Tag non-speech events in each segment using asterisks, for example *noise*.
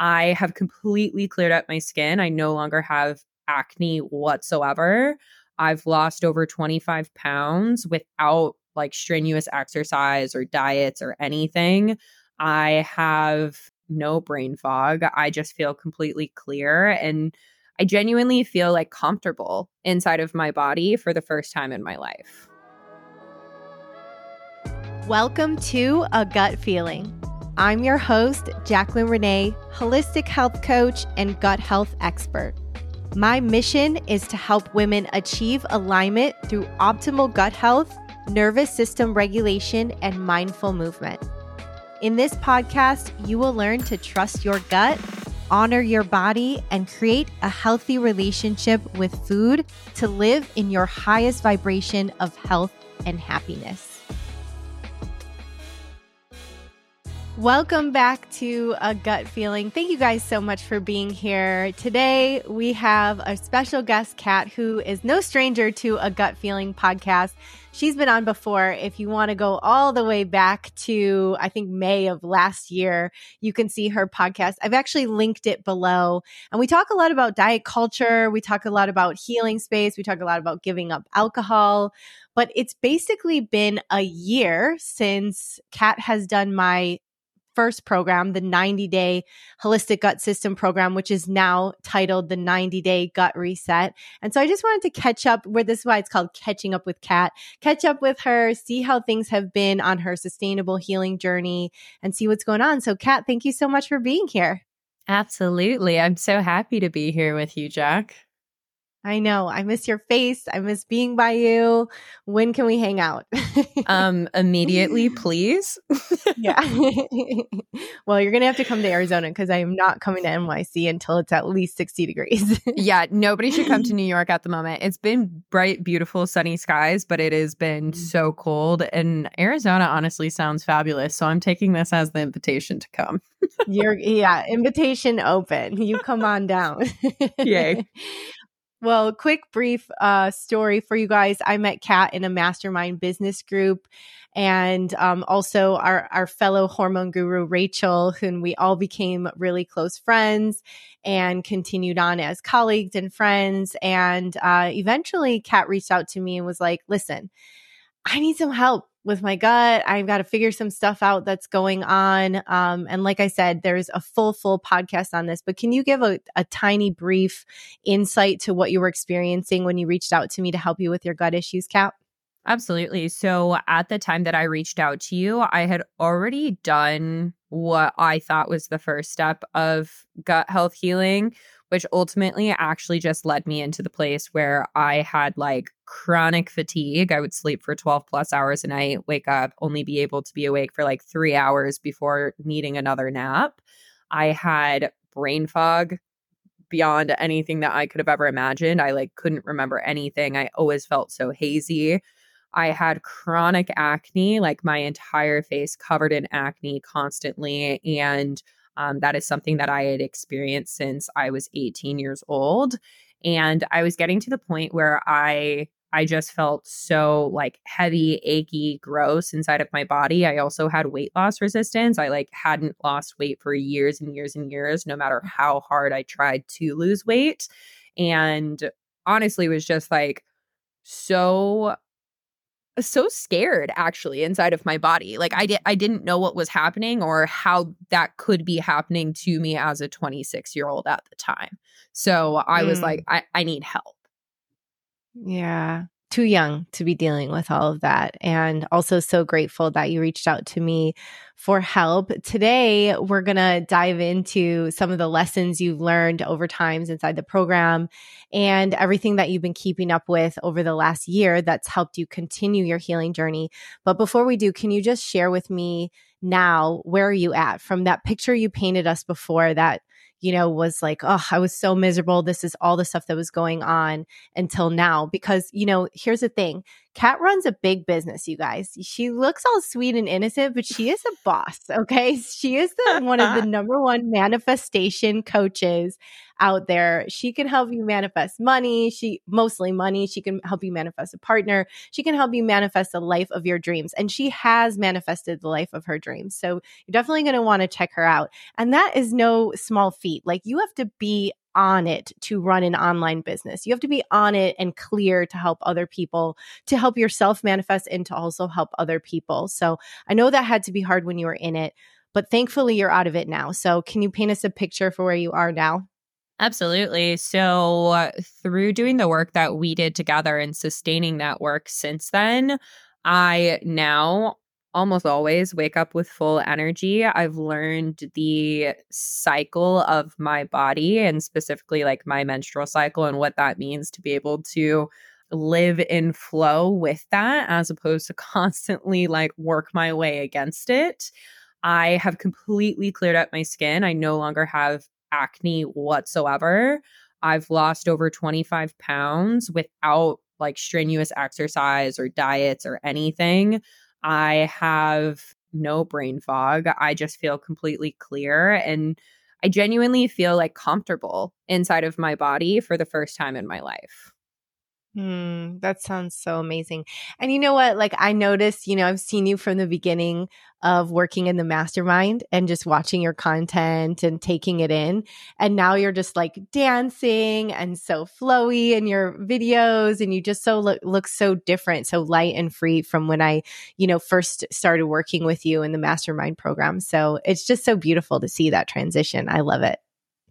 I have completely cleared up my skin. I no longer have acne whatsoever. I've lost over 25 pounds without like strenuous exercise or diets or anything. I have no brain fog. I just feel completely clear and I genuinely feel like comfortable inside of my body for the first time in my life. Welcome to A Gut Feeling. I'm your host, Jaclyn Renee, holistic health coach and gut health expert. My mission is to help women achieve alignment through optimal gut health, nervous system regulation, and mindful movement. In this podcast, you will learn to trust your gut, honor your body, and create a healthy relationship with food to live in your highest vibration of health and happiness. Welcome back to A Gut Feeling. Thank you guys so much for being here. Today we have a special guest, Kat, who is no stranger to A Gut Feeling podcast. She's been on before. If you want to go all the way back to, I think, May of last year, you can see her podcast. I've actually linked it below. And we talk a lot about diet culture. We talk a lot about healing space. We talk a lot about giving up alcohol. But it's basically been a year since Kat has done my first program, the 90 day holistic gut system program, which is now titled the 90 day gut reset. And so I just wanted to catch up where this is why it's called catching up with Kat, catch up with her, see how things have been on her sustainable healing journey and see what's going on. So Kat, thank you so much for being here. Absolutely. I'm so happy to be here with you, Jack. I know. I miss your face. I miss being by you. When can we hang out? um, immediately, *laughs* please. yeah. *laughs* well, you're going to have to come to Arizona because I am not coming to NYC until it's at least 60 degrees. yeah. Nobody should come to *laughs* New York at the moment. It's been bright, beautiful, sunny skies, but it has been mm. so cold. And Arizona honestly sounds fabulous. So I'm taking this as the invitation to come. you're, yeah, invitation open. You come on down. Yay. Well, quick, brief uh, story for you guys. I met Kat in a mastermind business group, and um, also our our fellow hormone guru Rachel, whom we all became really close friends and continued on as colleagues and friends. And uh, eventually, Kat reached out to me and was like, "Listen, I need some help with my gut. I've got to figure some stuff out that's going on. Um, and like I said, there's a full, full podcast on this, but can you give a, a tiny brief insight to what you were experiencing when you reached out to me to help you with your gut issues, Kat? Absolutely. So at the time that I reached out to you, I had already done what I thought was the first step of gut health healing, which ultimately actually just led me into the place where I had like chronic fatigue. I would sleep for 12 plus hours a night, wake up, only be able to be awake for like three hours before needing another nap. I had brain fog beyond anything that I could have ever imagined. I like couldn't remember anything. I always felt so hazy. I had chronic acne, like my entire face covered in acne constantly. And um, that is something that I had experienced since I was 18 years old. And I was getting to the point where I I just felt so like heavy, achy, gross inside of my body. I also had weight loss resistance. I like hadn't lost weight for years and years and years, no matter how hard I tried to lose weight. and honestly was just like so so scared actually inside of my body. Like I did I didn't know what was happening or how that could be happening to me as a 26 year old at the time. So I mm. was like, I, I need help. Yeah too young to be dealing with all of that. And also so grateful that you reached out to me for help. Today, we're going to dive into some of the lessons you've learned over times inside the program and everything that you've been keeping up with over the last year that's helped you continue your healing journey. But before we do, can you just share with me now, where are you at from that picture you painted us before that you know, was like, oh, I was so miserable. This is all the stuff that was going on until now. Because, you know, here's the thing Kat runs a big business, you guys. She looks all sweet and innocent, but she is a boss. *laughs* Okay. She is the one of the *laughs* number one manifestation coaches out there. She can help you manifest money. She mostly money. She can help you manifest a partner. She can help you manifest the life of your dreams. And she has manifested the life of her dreams. So you're definitely going to want to check her out. And that is no small feat. Like you have to be on it to run an online business. You have to be on it and clear to help other people, to help yourself manifest and to also help other people. So I know that had to be hard when you were in it, but thankfully you're out of it now. So can you paint us a picture for where you are now? Absolutely. So, uh, through doing the work that we did together and sustaining that work since then, I now almost always wake up with full energy. I've learned the cycle of my body and specifically like my menstrual cycle and what that means to be able to live in flow with that as opposed to *laughs* constantly like work my way against it. I have completely cleared up my skin. I no longer have acne whatsoever. I've lost over 25 pounds without like strenuous exercise or diets or anything. I have no brain fog. I just feel completely clear and I genuinely feel like comfortable inside of my body for the first time in my life. Hmm, that sounds so amazing. And you know what? Like, I noticed, you know, I've seen you from the beginning of working in the mastermind and just watching your content and taking it in. And now you're just like dancing and so flowy in your videos. And you just so look, look so different, so light and free from when I, you know, first started working with you in the mastermind program. So it's just so beautiful to see that transition. I love it.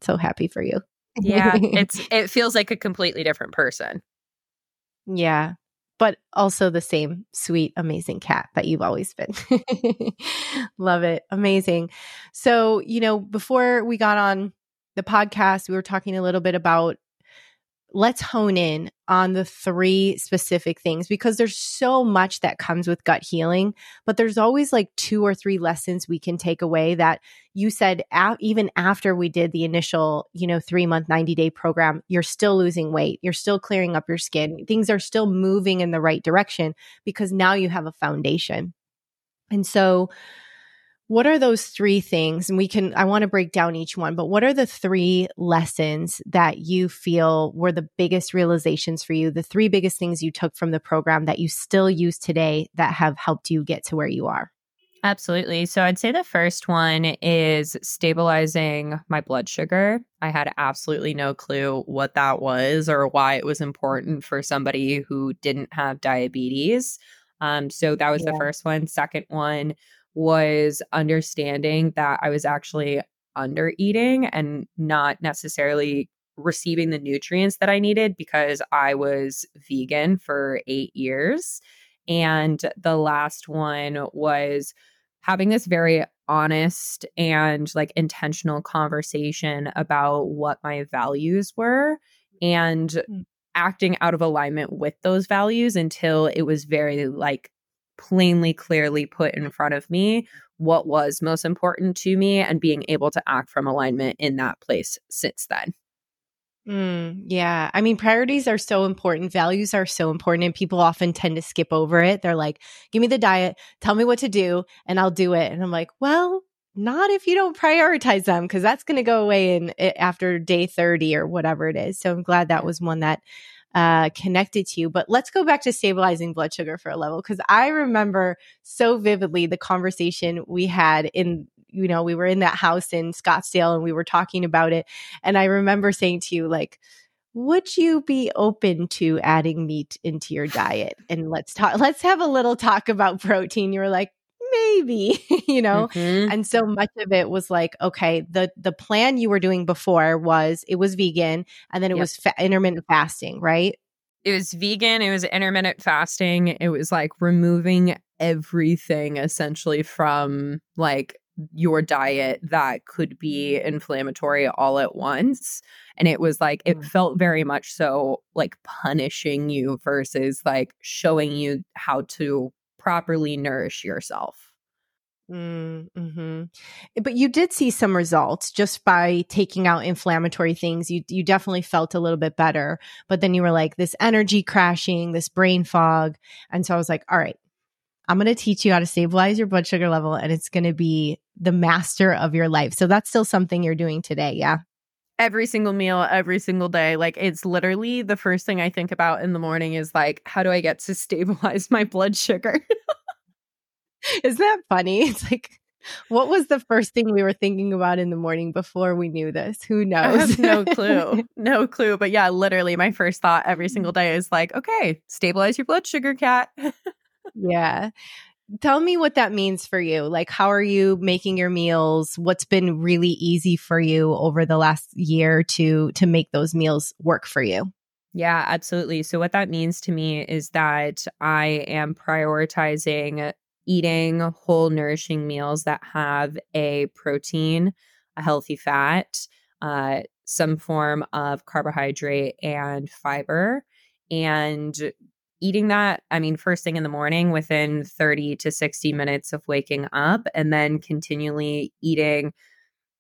So happy for you. yeah, *laughs* it's it feels like a completely different person. Yeah. But also the same sweet, amazing Kat that you've always been. *laughs* Love it. Amazing. So, you know, before we got on the podcast, we were talking a little bit about let's hone in on the three specific things because there's so much that comes with gut healing, but there's always like two or three lessons we can take away that you said even after we did the initial, you know, 3 month 90 day program, you're still losing weight, you're still clearing up your skin. Things are still moving in the right direction because now you have a foundation. And so what are those three things? And we can, I want to break down each one, but what are the three lessons that you feel were the biggest realizations for you? The three biggest things you took from the program that you still use today that have helped you get to where you are? Absolutely. So I'd say the first one is stabilizing my blood sugar. I had absolutely no clue what that was or why it was important for somebody who didn't have diabetes. Um, so that was yeah. the first one. Second one was understanding that I was actually under eating and not necessarily receiving the nutrients that I needed because I was vegan for eight years. And the last one was having this very honest and like intentional conversation about what my values were and mm. acting out of alignment with those values until it was very like plainly, clearly put in front of me what was most important to me and being able to act from alignment in that place since then. Mm, yeah. I mean, priorities are so important. Values are so important. And people often tend to skip over it. They're like, give me the diet, tell me what to do, and I'll do it. And I'm like, well, not if you don't prioritize them because that's going to go away in after day 30 or whatever it is. So I'm glad that was one that uh, connected to you. But let's go back to stabilizing blood sugar for a level because I remember so vividly the conversation we had in you know we were in that house in Scottsdale and we were talking about it and I remember saying to you like would you be open to adding meat into your diet? And let's talk, let's have a little talk about protein. You were like, maybe, *laughs* you know? Mm-hmm. And so much of it was like, okay, the, the plan you were doing before was it was vegan and then it yep. was fa- intermittent fasting, right? It was vegan, it was intermittent fasting, it was like removing everything essentially from like your diet that could be inflammatory all at once. And it was like, it mm. felt very much so like punishing you versus like showing you how to properly nourish yourself. Mm, hmm But you did see some results just by taking out inflammatory things. You you definitely felt a little bit better. But then you were like this energy crashing, this brain fog, and so I was like, all right, I'm going to teach you how to stabilize your blood sugar level, and it's going to be the master of your life. So that's still something you're doing today, yeah. Every single meal, every single day. Like it's literally the first thing I think about in the morning is like, how do I get to *laughs* stabilize my blood sugar? *laughs* Isn't that funny? *laughs* It's like, what was the first thing we were thinking about in the morning before we knew this? Who knows? no clue. No clue. But yeah, literally, my first thought every single day is like, okay, stabilize your blood sugar, Kat. yeah. Tell me what that means for you. Like, how are you making your meals? What's been really easy for you over the last year to to make those meals work for you? Yeah, absolutely. So, what that means to me is that I am prioritizing eating whole, nourishing meals that have a protein, a healthy fat, uh, some form of carbohydrate, and fiber. And eating that, I mean, first thing in the morning within 30 to 60 minutes of waking up, and then continually eating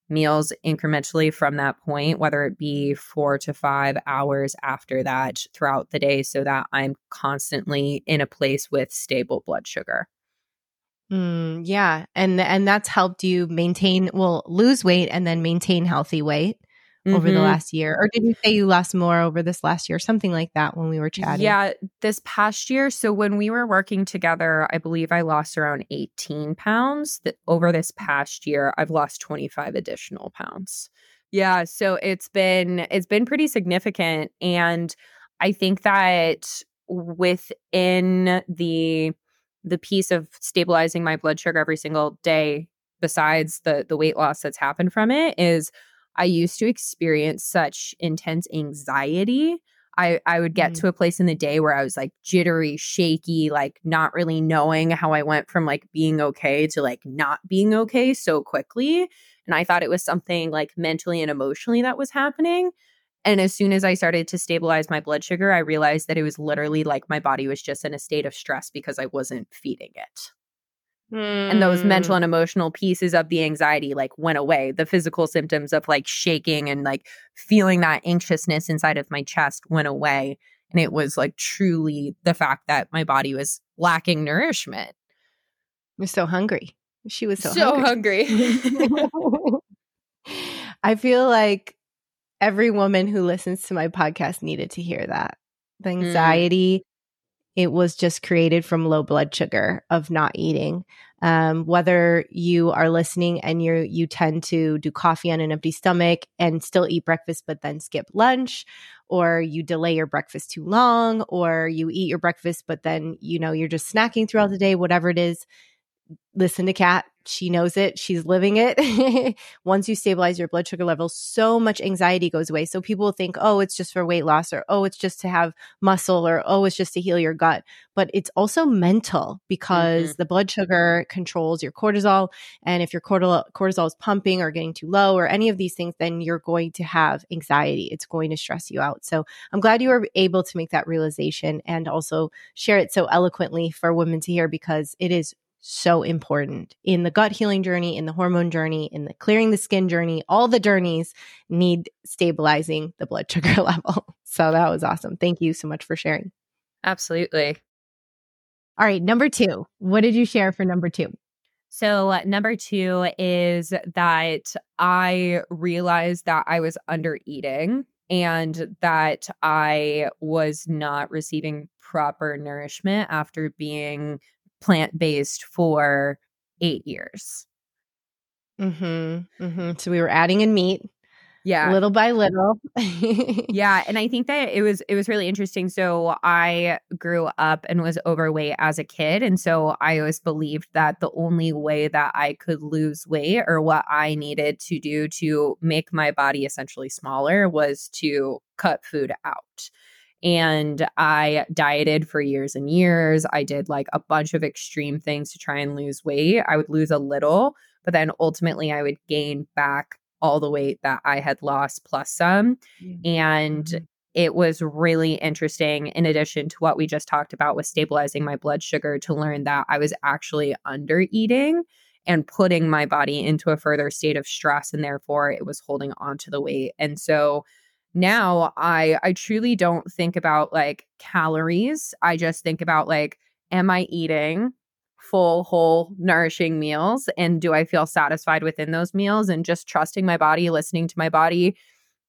meals incrementally from that point, whether it be four to five hours after that throughout the day, so that I'm constantly in a place with stable blood sugar. Mm, yeah, and and that's helped you maintain, well, lose weight and then maintain healthy weight mm-hmm. over the mm-hmm. last year. Or did you say you lost more over this last year? Something like that when we were chatting. Yeah, this past year. So when we were working together, I believe I lost around 18 pounds. That over this past year, I've lost 25 additional pounds. Yeah, so it's been it's been pretty significant and I think that within the the piece of stabilizing my blood sugar every single day besides the the weight loss that's happened from it is I used to experience such intense anxiety. I, I would get mm to a place in the day where I was like jittery, shaky, like not really knowing how I went from like being okay to like not being okay so quickly. And I thought it was something like mentally and emotionally that was happening. And as soon as I started to stabilize my blood sugar, I realized that it was literally like my body was just in a state of stress because I wasn't feeding it. Mm. And those mental hmm. and emotional pieces of the anxiety like went away. The physical symptoms of like shaking and like feeling that anxiousness inside of my chest went away. And it was like truly the fact that my body was lacking nourishment. You're so hungry. She was so, so hungry. hungry. *laughs* *laughs* I feel like every woman who listens to my podcast needed to hear that. The mm. anxiety. It was just created from low blood sugar of not eating. Um, whether you are listening and you you tend to do coffee on an empty stomach and still eat breakfast but then skip lunch, or you delay your breakfast too long, or you eat your breakfast but then you know you're just snacking throughout the day, whatever it is, listen to Kat she knows it. She's living it. *laughs* Once you stabilize your blood sugar levels, so much anxiety goes away. So people think, oh, it's just for weight loss, or oh, it's just to have muscle, or oh, it's just to heal your gut. But it's also mental because mm-hmm. the blood sugar controls your cortisol. And if your cortisol, cortisol is pumping or getting too low, or any of these things, then you're going to have anxiety. It's going to stress you out. So I'm glad you were able to make that realization and also share it so eloquently for women to hear because it is so important in the gut healing journey, in the hormone journey, in the clearing the skin journey. All the journeys need stabilizing the blood *laughs* sugar level. So that was awesome. Thank you so much for sharing. Absolutely. All right, number two. What did you share for number two? So, uh, number two is that I realized that I was under eating and that I was not receiving proper nourishment after being plant based for eight years. Mm-hmm, mm-hmm. So we were adding in meat. Yeah. Little by little. *laughs* yeah. And I think that it was it was really interesting. So I grew up and was overweight as a kid. And so I always believed that the only way that I could lose weight or what I needed to do to make my body essentially smaller was to cut food out. And I dieted for years and years. I did like a bunch of extreme things to try and lose weight. I would lose a little, but then ultimately I would gain back all the weight that I had lost plus some. Mm-hmm. And it was really interesting, in addition to what we just talked about with stabilizing my blood sugar, to learn that I was actually under eating and putting my body into a further state of stress. And therefore, it was holding on to the weight. And so, now I I truly don't think about like calories. I just think about like am I eating full whole nourishing meals and do I feel satisfied within those meals and just trusting my body, listening to my body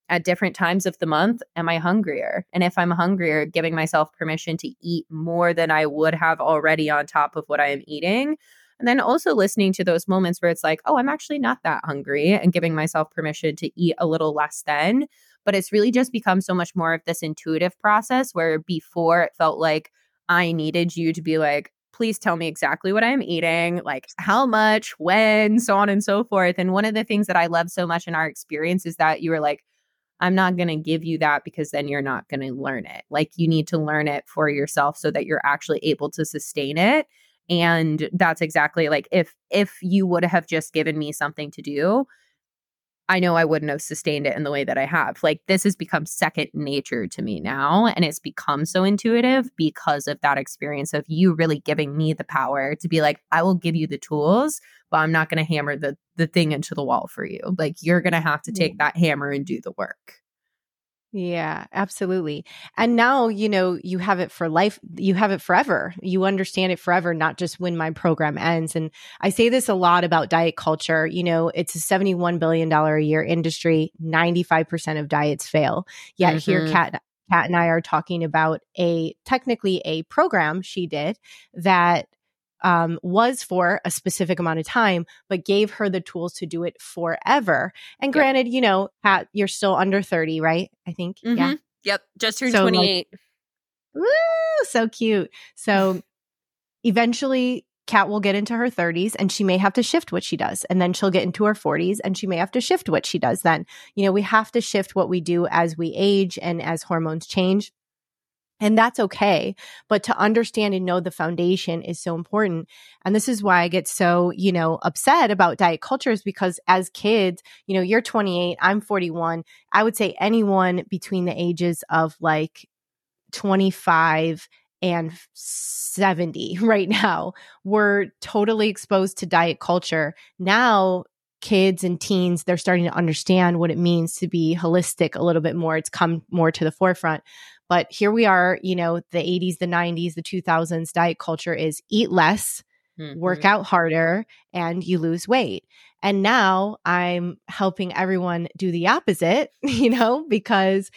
at different times of the month am I hungrier? And if I'm hungrier, giving myself permission to eat more than I would have already on top of what I am eating. And then also listening to those moments where it's like, oh, I'm actually not that hungry and giving myself permission to eat a little less than but it's really just become so much more of this intuitive process where before it felt like I needed you to be like, please tell me exactly what I'm eating, like how much, when, so on and so forth. And one of the things that I love so much in our experience is that you were like, I'm not going to give you that because then you're not going to learn it. Like you need to learn it for yourself so that you're actually able to sustain it. And that's exactly like if if you would have just given me something to do, I know I wouldn't have sustained it in the way that I have. Like this has become second nature to me now. And it's become so intuitive because of that experience of you really giving me the power to be like, I will give you the tools, but I'm not going to hammer the, the thing into the wall for you. Like you're going to have to take that hammer and do the work. Yeah, absolutely. And now, you know, you have it for life. You have it forever. You understand it forever, not just when my program ends. And I say this a lot about diet culture. You know, it's a $71 billion a year industry. 95% of diets fail. Yet mm-hmm. here, Kat, Kat and I are talking about a technically a program she did that um, was for a specific amount of time, but gave her the tools to do it forever. And granted, yep. you know, Kat, you're still under 30, right? I think. Mm-hmm. Yeah. Yep. Just turned so 28. Like, woo, so cute. So eventually, Kat will get into her 30s and she may have to shift what she does. And then she'll get into her 40s and she may have to shift what she does then. You know, we have to shift what we do as we age and as hormones change. And that's okay. But to understand and know the foundation is so important. And this is why I get so, you know, upset about diet culture is because as kids, you know, you're 28, I'm 41. I would say anyone between the ages of like 25 and 70 *laughs* right now were totally exposed to diet culture. Now, kids and teens, they're starting to understand what it means to be holistic a little bit more. It's come more to the forefront. But here we are, you know, the 80s, the 90s, the 2000s diet culture is eat less, mm-hmm. work out harder, and you lose weight. And now I'm helping everyone do the opposite, *laughs* you know, because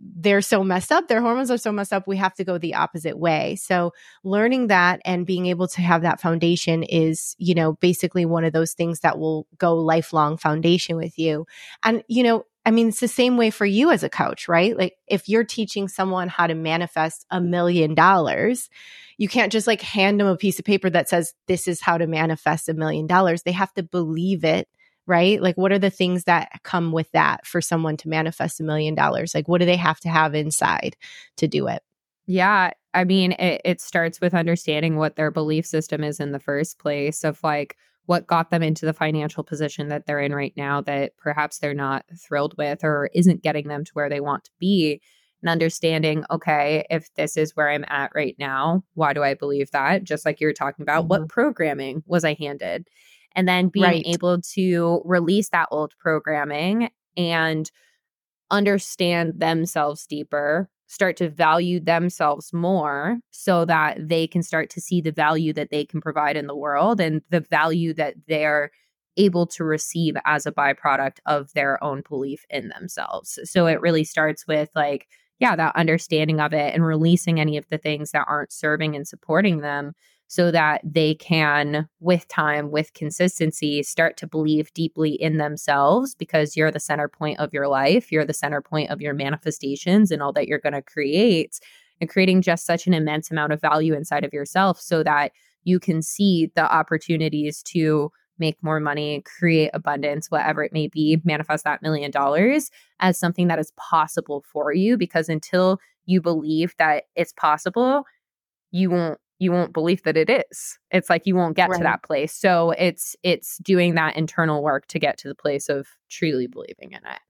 they're so messed up, their hormones are so messed up, we have to go the opposite way. So, learning that and being able to have that foundation is, you know, basically one of those things that will go lifelong foundation with you. And, you know, I mean, it's the same way for you as a coach, right? Like if you're teaching someone how to manifest a million dollars, you can't just like hand them a piece of paper that says, this is how to manifest a million dollars. They have to believe it, right? Like, what are the things that come with that for someone to manifest a million dollars? Like, what do they have to have inside to do it? Yeah. I mean, it, it starts with understanding what their belief system is in the first place of like, what got them into the financial position that they're in right now that perhaps they're not thrilled with or isn't getting them to where they want to be and understanding okay if this is where i'm at right now why do i believe that just like you were talking about mm-hmm. what programming was i handed and then being right. able to release that old programming and understand themselves deeper start to value themselves more so that they can start to see the value that they can provide in the world and the value that they're able to receive as a byproduct of their own belief in themselves. So it really starts with like, yeah, that understanding of it and releasing any of the things that aren't serving and supporting them so that they can, with time, with consistency, start to believe deeply in themselves because you're the center point of your life. You're the center point of your manifestations and all that you're going to create, and creating just such an immense amount of value inside of yourself so that you can see the opportunities to make more money, create abundance, whatever it may be, manifest that million dollars as something that is possible for you. Because until you believe that it's possible, you won't you won't believe that it is it's like you won't get right. to that place so it's it's doing that internal work to get to the place of truly believing in it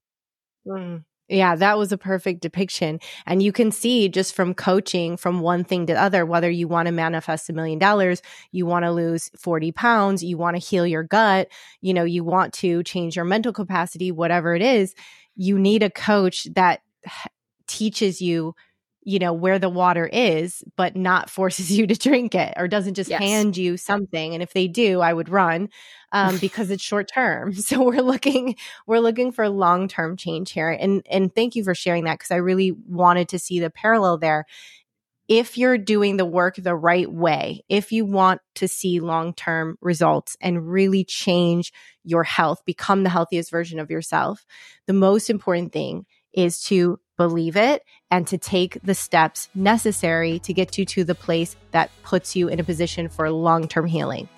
mm. Yeah, that was a perfect depiction. And you can see just from coaching from one thing to other, whether you want to manifest a million dollars, you want to lose 40 pounds, you want to heal your gut, you know, you want to change your mental capacity, whatever it is, you need a coach that teaches you you know where the water is but not *laughs* forces you to drink it or doesn't just yes. hand you something. And if they do i would run um, *laughs* because it's short term. *laughs* So we're looking we're looking for long term change here. And and thank you for sharing that because i really wanted to see the parallel there. If you're doing the work the right way if you want to see long term results and really change your health become the healthiest version of yourself the most important thing is to believe it and to take the steps necessary to get you to the place that puts you in a position for long term healing.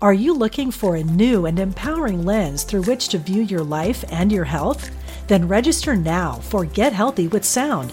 Are you looking for a new and empowering lens through which to view your life and your health? Then register now for Get Healthy with Sound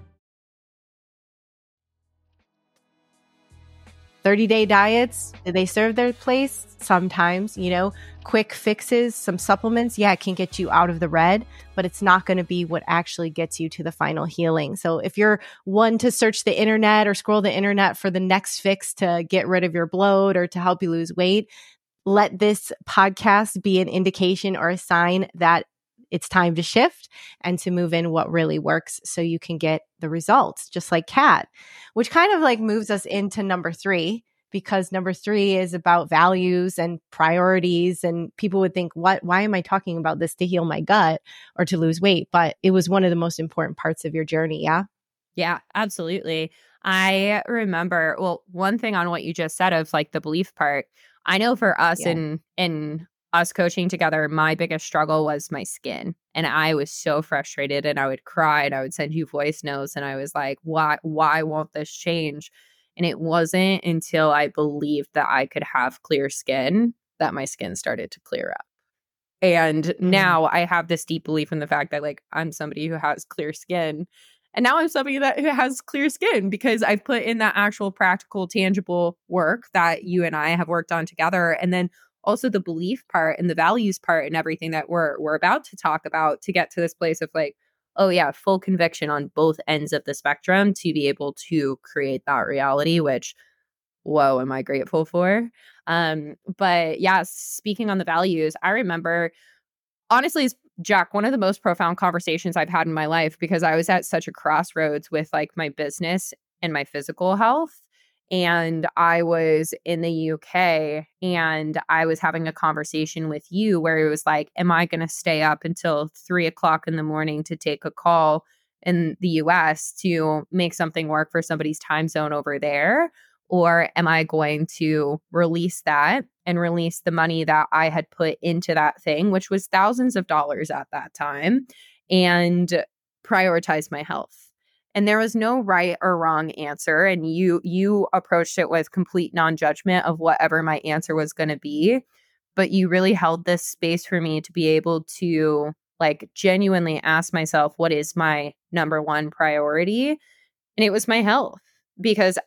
30 day diets, they serve their place? Sometimes, you know, quick fixes, some supplements, yeah, it can get you out of the red, but it's not going to be what actually gets you to the final healing. So if you're one to search the internet or scroll the internet for the next fix to get rid of your bloat or to help you lose weight, let this podcast be an indication or a sign that it's time to shift and to move in what really works so you can get the results, just like Kat, which kind of like moves us into number three because number three is about values and priorities. And people would think, what, why am I talking about this to heal my gut or to lose weight? But it was one of the most important parts of your journey. Yeah. Yeah, absolutely. I remember, well, one thing on what you just said of like the belief part. I know for us yeah. in in us coaching together, my biggest struggle was my skin. And I was so frustrated and I would cry and I would send you voice notes and I was like, why why won't this change? And it wasn't until I believed that I could have clear skin that my skin started to clear up. And mm-hmm. now I have this deep belief in the fact that like I'm somebody who has clear skin. And now I'm somebody that who has clear skin because I've put in that actual practical, tangible work that you and I have worked on together. And then also the belief part and the values part and everything that we're we're about to talk about to get to this place of like oh yeah full conviction on both ends of the spectrum to be able to create that reality which whoa am i grateful for? Um but yeah speaking on the values i remember honestly jack one of the most profound conversations i've had in my life because i was at such a crossroads with like my business and my physical health and I was in the UK and I was having a conversation with you where it was like, Am I going to stay up until three o'clock in the morning to take a call in the US to make something work for somebody's time zone over there? Or am I going to release that and release the money that I had put into that thing, which was thousands of dollars at that time, and prioritize my health? And there was no right or wrong answer and you you approached it with complete non-judgment of whatever my answer was going to be but you really held this space for me to be able to like genuinely ask myself what is my number one priority and it was my health because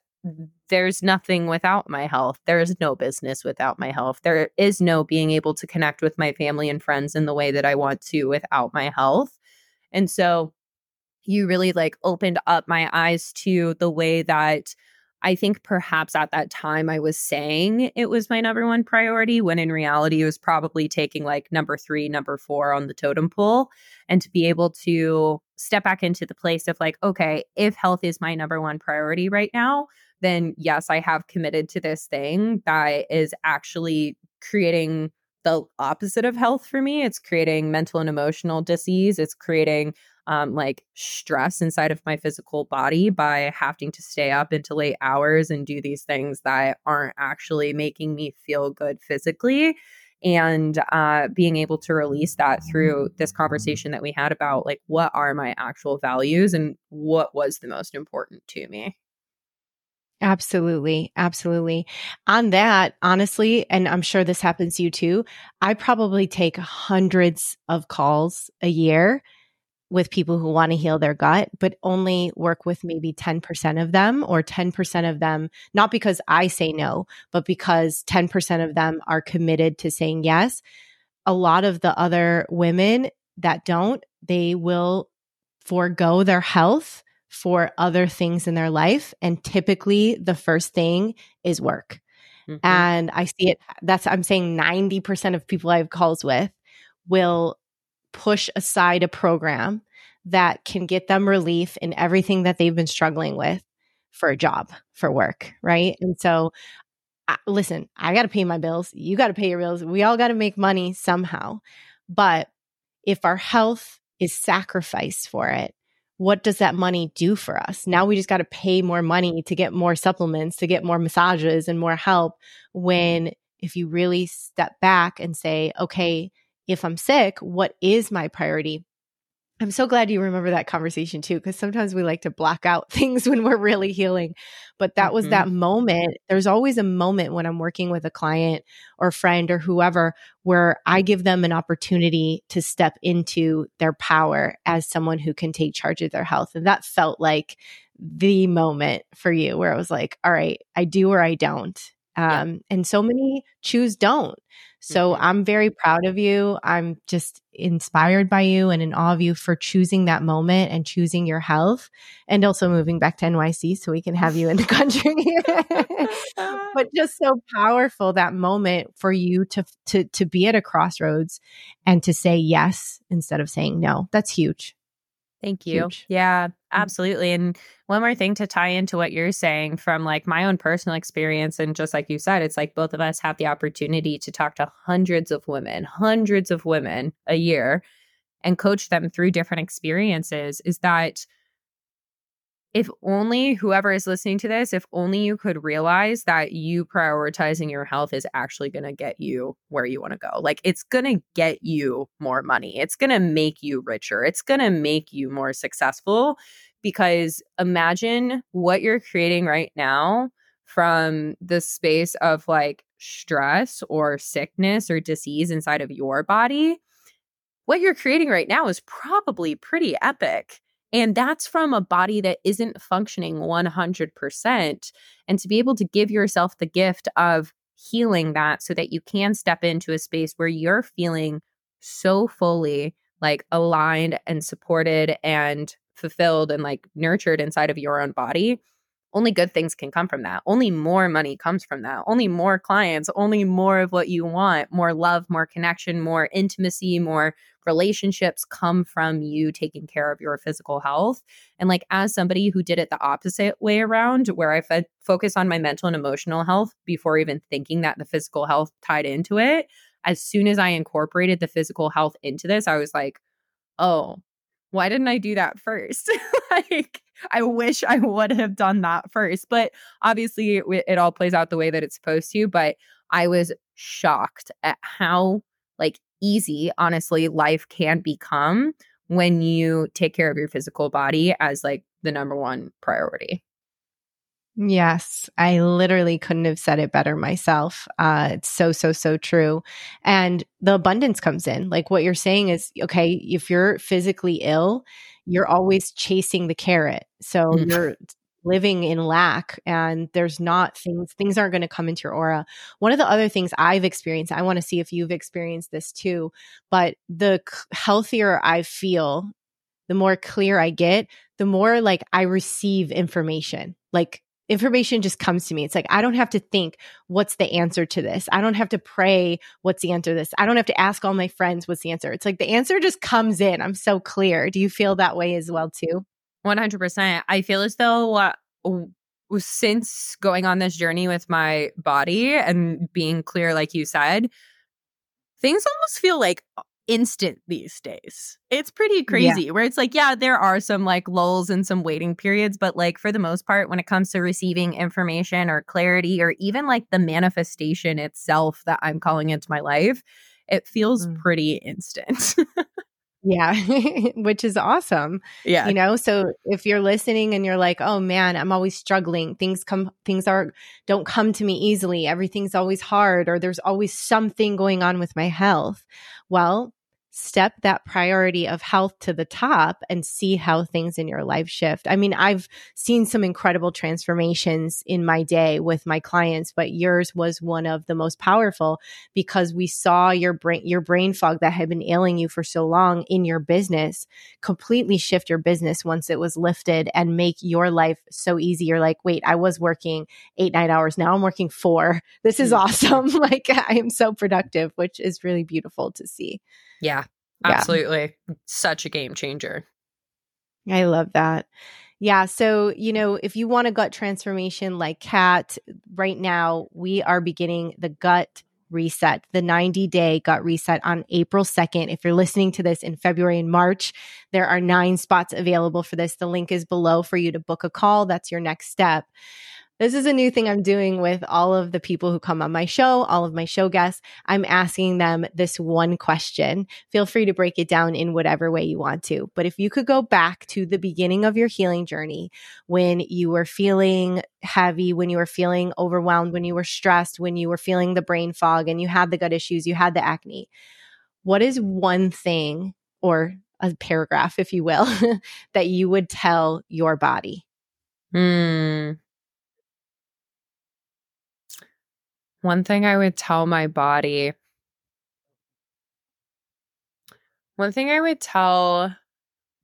there's nothing without my health. There is no business without my health. There is no being able to connect with my family and friends in the way that I want to without my health. And so you really like opened up my eyes to the way that I think perhaps at that time I was saying it was my number one priority when in reality it was probably taking like number three, number four on the totem pole. And to be able to step back into the place of like, okay, if health is my number one priority right now, then yes, I have committed to this thing that is actually creating the opposite of health for me. It's creating mental and emotional disease. It's creating um, like stress inside of my physical body by having to stay up into late hours and do these things that aren't actually making me feel good physically and uh, being able to release that through this conversation that we had about like what are my actual values and what was the most important to me Absolutely. Absolutely. On that, honestly, and I'm sure this happens to you too, I probably take hundreds of calls a year with people who want to heal their gut, but only work with maybe 10% of them or 10% of them, not because I say no, but because 10% of them are committed to saying yes. A lot of the other women that don't, they will forego their health for other things in their life. And typically the first thing is work. Mm-hmm. And I see it, that's, I'm saying 90% of people I have calls with will push aside a program that can get them relief in everything that they've been struggling with for a job, for work, right? And so, uh, listen, I got to pay my bills. You got to pay your bills. We all got to make money somehow. But if our health is sacrificed for it, what does that money do for us? Now we just got to pay more money to get more supplements, to get more massages and more help. When if you really step back and say, okay, if I'm sick, what is my priority? I'm so glad you remember that conversation too, because sometimes we like to block out *laughs* things when we're really healing. But that mm-hmm. was that moment. There's always a moment when I'm working with a client or friend or whoever where I give them an opportunity to step into their power as someone who can take charge of their health. And that felt like the moment for you where I was like, all right, I do or I don't. Um, yeah. And so many choose don't. So mm-hmm. I'm very proud of you. I'm just inspired by you and in awe of you for choosing that moment and choosing your health and also moving back to NYC so we can have you in the *laughs* country. *laughs* but just so powerful that moment for you to to to be at a crossroads and to say yes instead of saying no. That's huge. Thank you. Huge. Yeah, mm. absolutely. And one more thing to tie into what you're saying from like my own personal experience. And just like you said, it's like both of us have the opportunity to talk to hundreds of women, hundreds of women a year and coach them through different experiences is that if only whoever is listening to this, if only you could realize that you prioritizing your health is actually going to get you where you want to go. Like it's going to get you more money. It's going to make you richer. It's going to make you more successful because imagine what you're creating right now from the space of like stress or sickness or disease inside of your body. What you're creating right now is probably pretty epic and that's from a body that isn't functioning 100%. And to be able to give yourself the gift of healing that so that you can step into a space where you're feeling so fully like aligned and supported and fulfilled and like nurtured inside of your own body only good things can come from that. Only more money comes from that. Only more clients, only more of what you want more love, more connection, more intimacy, more relationships come from you taking care of your physical health. And like, as somebody who did it the opposite way around, where I focus on my mental and emotional health before even thinking that the physical health tied into it, as soon as I incorporated the physical health into this, I was like, oh, why didn't I do that first? *laughs* like, I wish I would have done that first. But obviously, it, it all plays out the way that it's supposed to. But I was shocked at how like easy, honestly, life can become when you take care of your physical body as like the number one priority. Yes, I literally couldn't have said it better myself. Uh, it's so, so, so true. And the abundance comes in. Like what you're saying is, okay, if you're physically ill, you're always chasing the carrot. So mm. you're living in lack and there's not things, things aren't going to come into your aura. One of the other things I've experienced, I want to see if you've experienced this too, but the healthier I feel, the more clear I get, the more like I receive information. Like information just comes to me. It's like, I don't have to think, what's the answer to this? I don't have to pray, what's the answer to this? I don't have to ask all my friends, what's the answer? It's like the answer just comes in. I'm so clear. Do you feel that way as well, too? 100%. I feel as though uh, since going on this journey with my body and being clear, like you said, things almost feel like instant these days. It's pretty crazy yeah. where it's like, yeah, there are some like lulls and some waiting periods, but like for the most part, when it comes to receiving information or clarity or even like the manifestation itself that I'm calling into my life, it feels mm. pretty instant. *laughs* Yeah, *laughs* which is awesome. Yeah. You know, so if you're listening and you're like, "Oh man, I'm always struggling. Things come things are don't come to me easily. Everything's always hard or there's always something going on with my health." Well, step that priority of health to the top and see how things in your life shift. I mean, I've seen some incredible transformations in my day with my clients, but yours was one of the most powerful because we saw your brain your brain fog that had been ailing you for so long in your business completely shift your business once it was lifted and make your life so easy. You're like, "Wait, I was working 8 9 hours. Now I'm working 4. This is mm-hmm. awesome. *laughs* like I am so productive," which is really beautiful to see. Yeah, absolutely. Yeah. Such a game changer. I love that. Yeah. So, you know, if you want a gut transformation like Kat, right now we are beginning the gut reset, the 90 day gut reset on April 2nd. If you're listening to this in February and March, there are nine spots available for this. The link is below for you to book a call. That's your next step. This is a new thing I'm doing with all of the people who come on my show, all of my show guests. I'm asking them this one question. Feel free to break it down in whatever way you want to. But if you could go back to the beginning of your healing journey when you were feeling heavy, when you were feeling overwhelmed, when you were stressed, when you were feeling the brain fog and you had the gut issues, you had the acne, what is one thing or a paragraph, if you will, *laughs* that you would tell your body? Hmm. One thing I would tell my body, one thing I would tell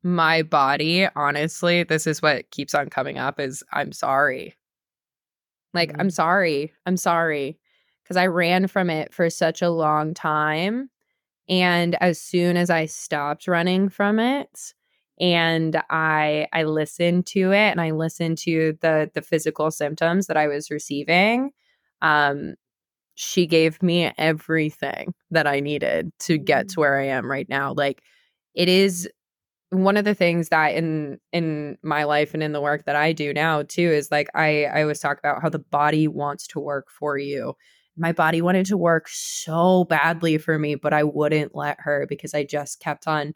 my body, honestly, this is what keeps on coming up is I'm sorry. Like, mm-hmm. I'm sorry. I'm sorry. Because I ran from it for such a long time. And as soon as I stopped running from it, and I I listened to it and I listened to the the physical symptoms that I was receiving, um, she gave me everything that I needed to get to mm. where I am right now. Like it is one of the things that in in my life and in the work that I do now too is like I I always talk about how the body wants to work for you. My body wanted to work so badly for me, but I wouldn't let her because I just kept on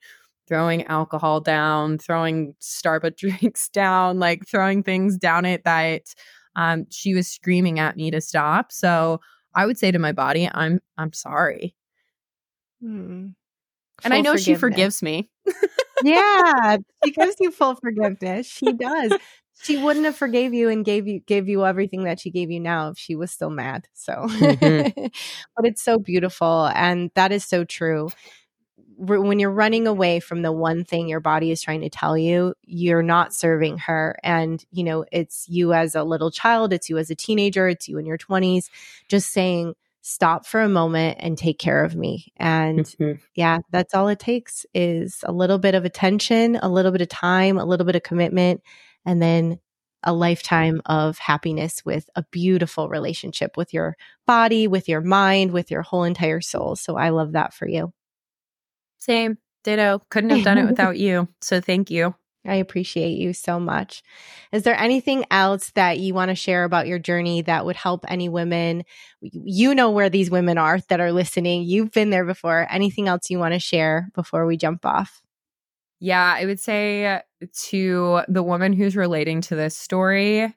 throwing alcohol down, throwing Starbucks *laughs* drinks down, like throwing things down it that um, she was screaming at me to stop. So I would say to my body, I'm I'm sorry. Hmm. And I know she forgives me. yeah, she *laughs* gives you full forgiveness. She does. She wouldn't have forgave you and gave you gave you everything that she gave you now if she was still mad. So, mm-hmm. *laughs* but it's so beautiful, and that is so true when you're running away from the one thing your body is trying to tell you, you're not serving her. And, you know, it's you as a little child, it's you as a teenager, it's you in your 20s, just saying, stop for a moment and take care of me. And mm-hmm. yeah, that's all it takes is a little bit of attention, a little bit of time, a little bit of commitment, and then a lifetime of happiness with a beautiful relationship with your body, with your mind, with your whole entire soul. So I love that for you. Same. Ditto. Couldn't have done it *laughs* without you. So thank you. I appreciate you so much. Is there anything else that you want to share about your journey that would help any women? You know where these women are that are listening. You've been there before. Anything else you want to share before we jump off? Yeah, I would say to the woman who's relating to this story,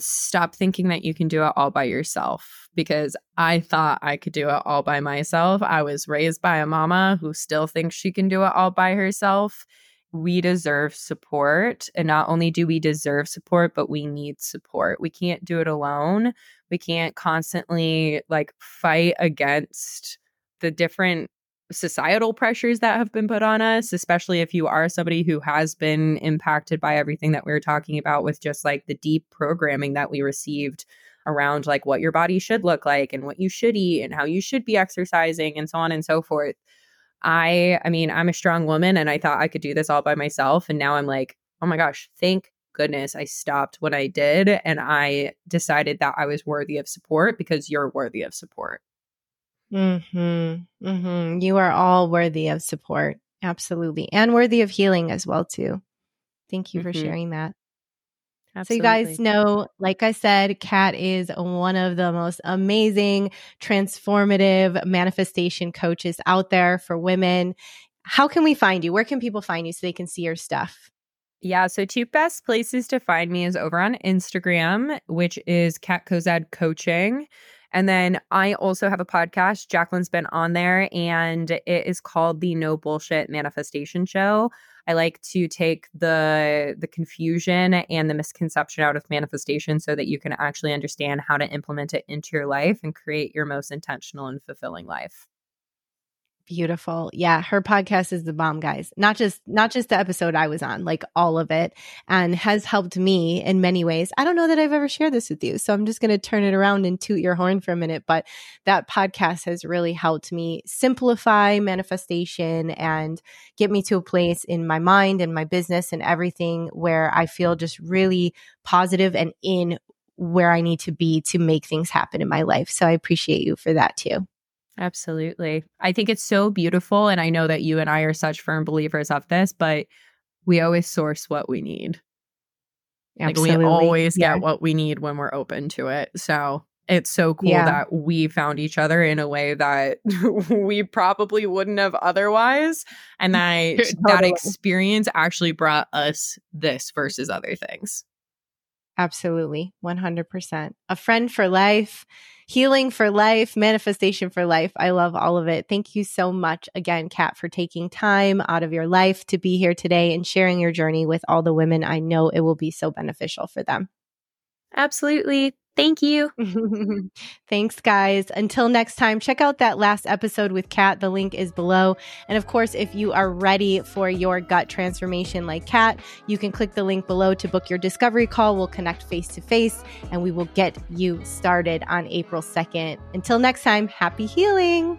stop thinking that you can do it all by yourself because I thought I could do it all by myself. I was raised by a mama who still thinks she can do it all by herself we deserve support. And not only do we deserve support, but we need support. We can't do it alone. We can't constantly like fight against the different societal pressures that have been put on us, especially if you are somebody who has been impacted by everything that we are talking about with just like the deep programming that we received around like what your body should look like and what you should eat and how you should be exercising and so on and so forth. I I mean, I'm a strong woman and I thought I could do this all by myself and now I'm like, "Oh my gosh, thank goodness I stopped when I did and I decided that I was worthy of support because you're worthy of support." Mhm. Mhm. You are all worthy of support. Absolutely. And worthy of healing as well too. Thank you mm-hmm. for sharing that. Absolutely. So, you guys know, like I said, Kat is one of the most amazing, transformative manifestation coaches out there for women. How can we find you? Where can people find you so they can see your stuff? Yeah, so two best places to find me is over on Instagram, which is Kat Cozadd Coaching. And then I also have a podcast. Jaclyn's been on there, and it is called the No Bullshit Manifestation Show. I like to take the the confusion and the misconception out of manifestation so that you can actually understand how to implement it into your life and create your most intentional and fulfilling life. Beautiful. Yeah, her podcast is the bomb, guys. Not just not just the episode I was on, like all of it and has helped me in many ways. I don't know that I've ever shared this with you. So I'm just going to turn it around and toot your horn for a minute, but that podcast has really helped me simplify manifestation and get me to a place in my mind and my business and everything where I feel just really positive and in where I need to be to make things happen in my life. So I appreciate you for that too. Absolutely. I think it's so beautiful. And I know that you and I are such firm believers of this, but we always source what we need. Absolutely. Like we always yeah. get what we need when we're open to it. So it's so cool yeah. that we found each other in a way that *laughs* we probably wouldn't have otherwise. And *laughs* that totally. that experience actually brought us this versus other things. Absolutely. 100%. A friend for life healing for life, manifestation for life. I love all of it. Thank you so much again, Kat, for taking time out of your life to be here today and sharing your journey with all the women. I know it will be so beneficial for them. Absolutely. Thank you. *laughs* Thanks, guys. Until next time, check out that last episode with Kat. The link is below. And of course, if you are ready for your gut transformation like Kat, you can click the link below to book your discovery call. We'll connect face to face and we will get you started on April 2nd. Until next time, happy healing.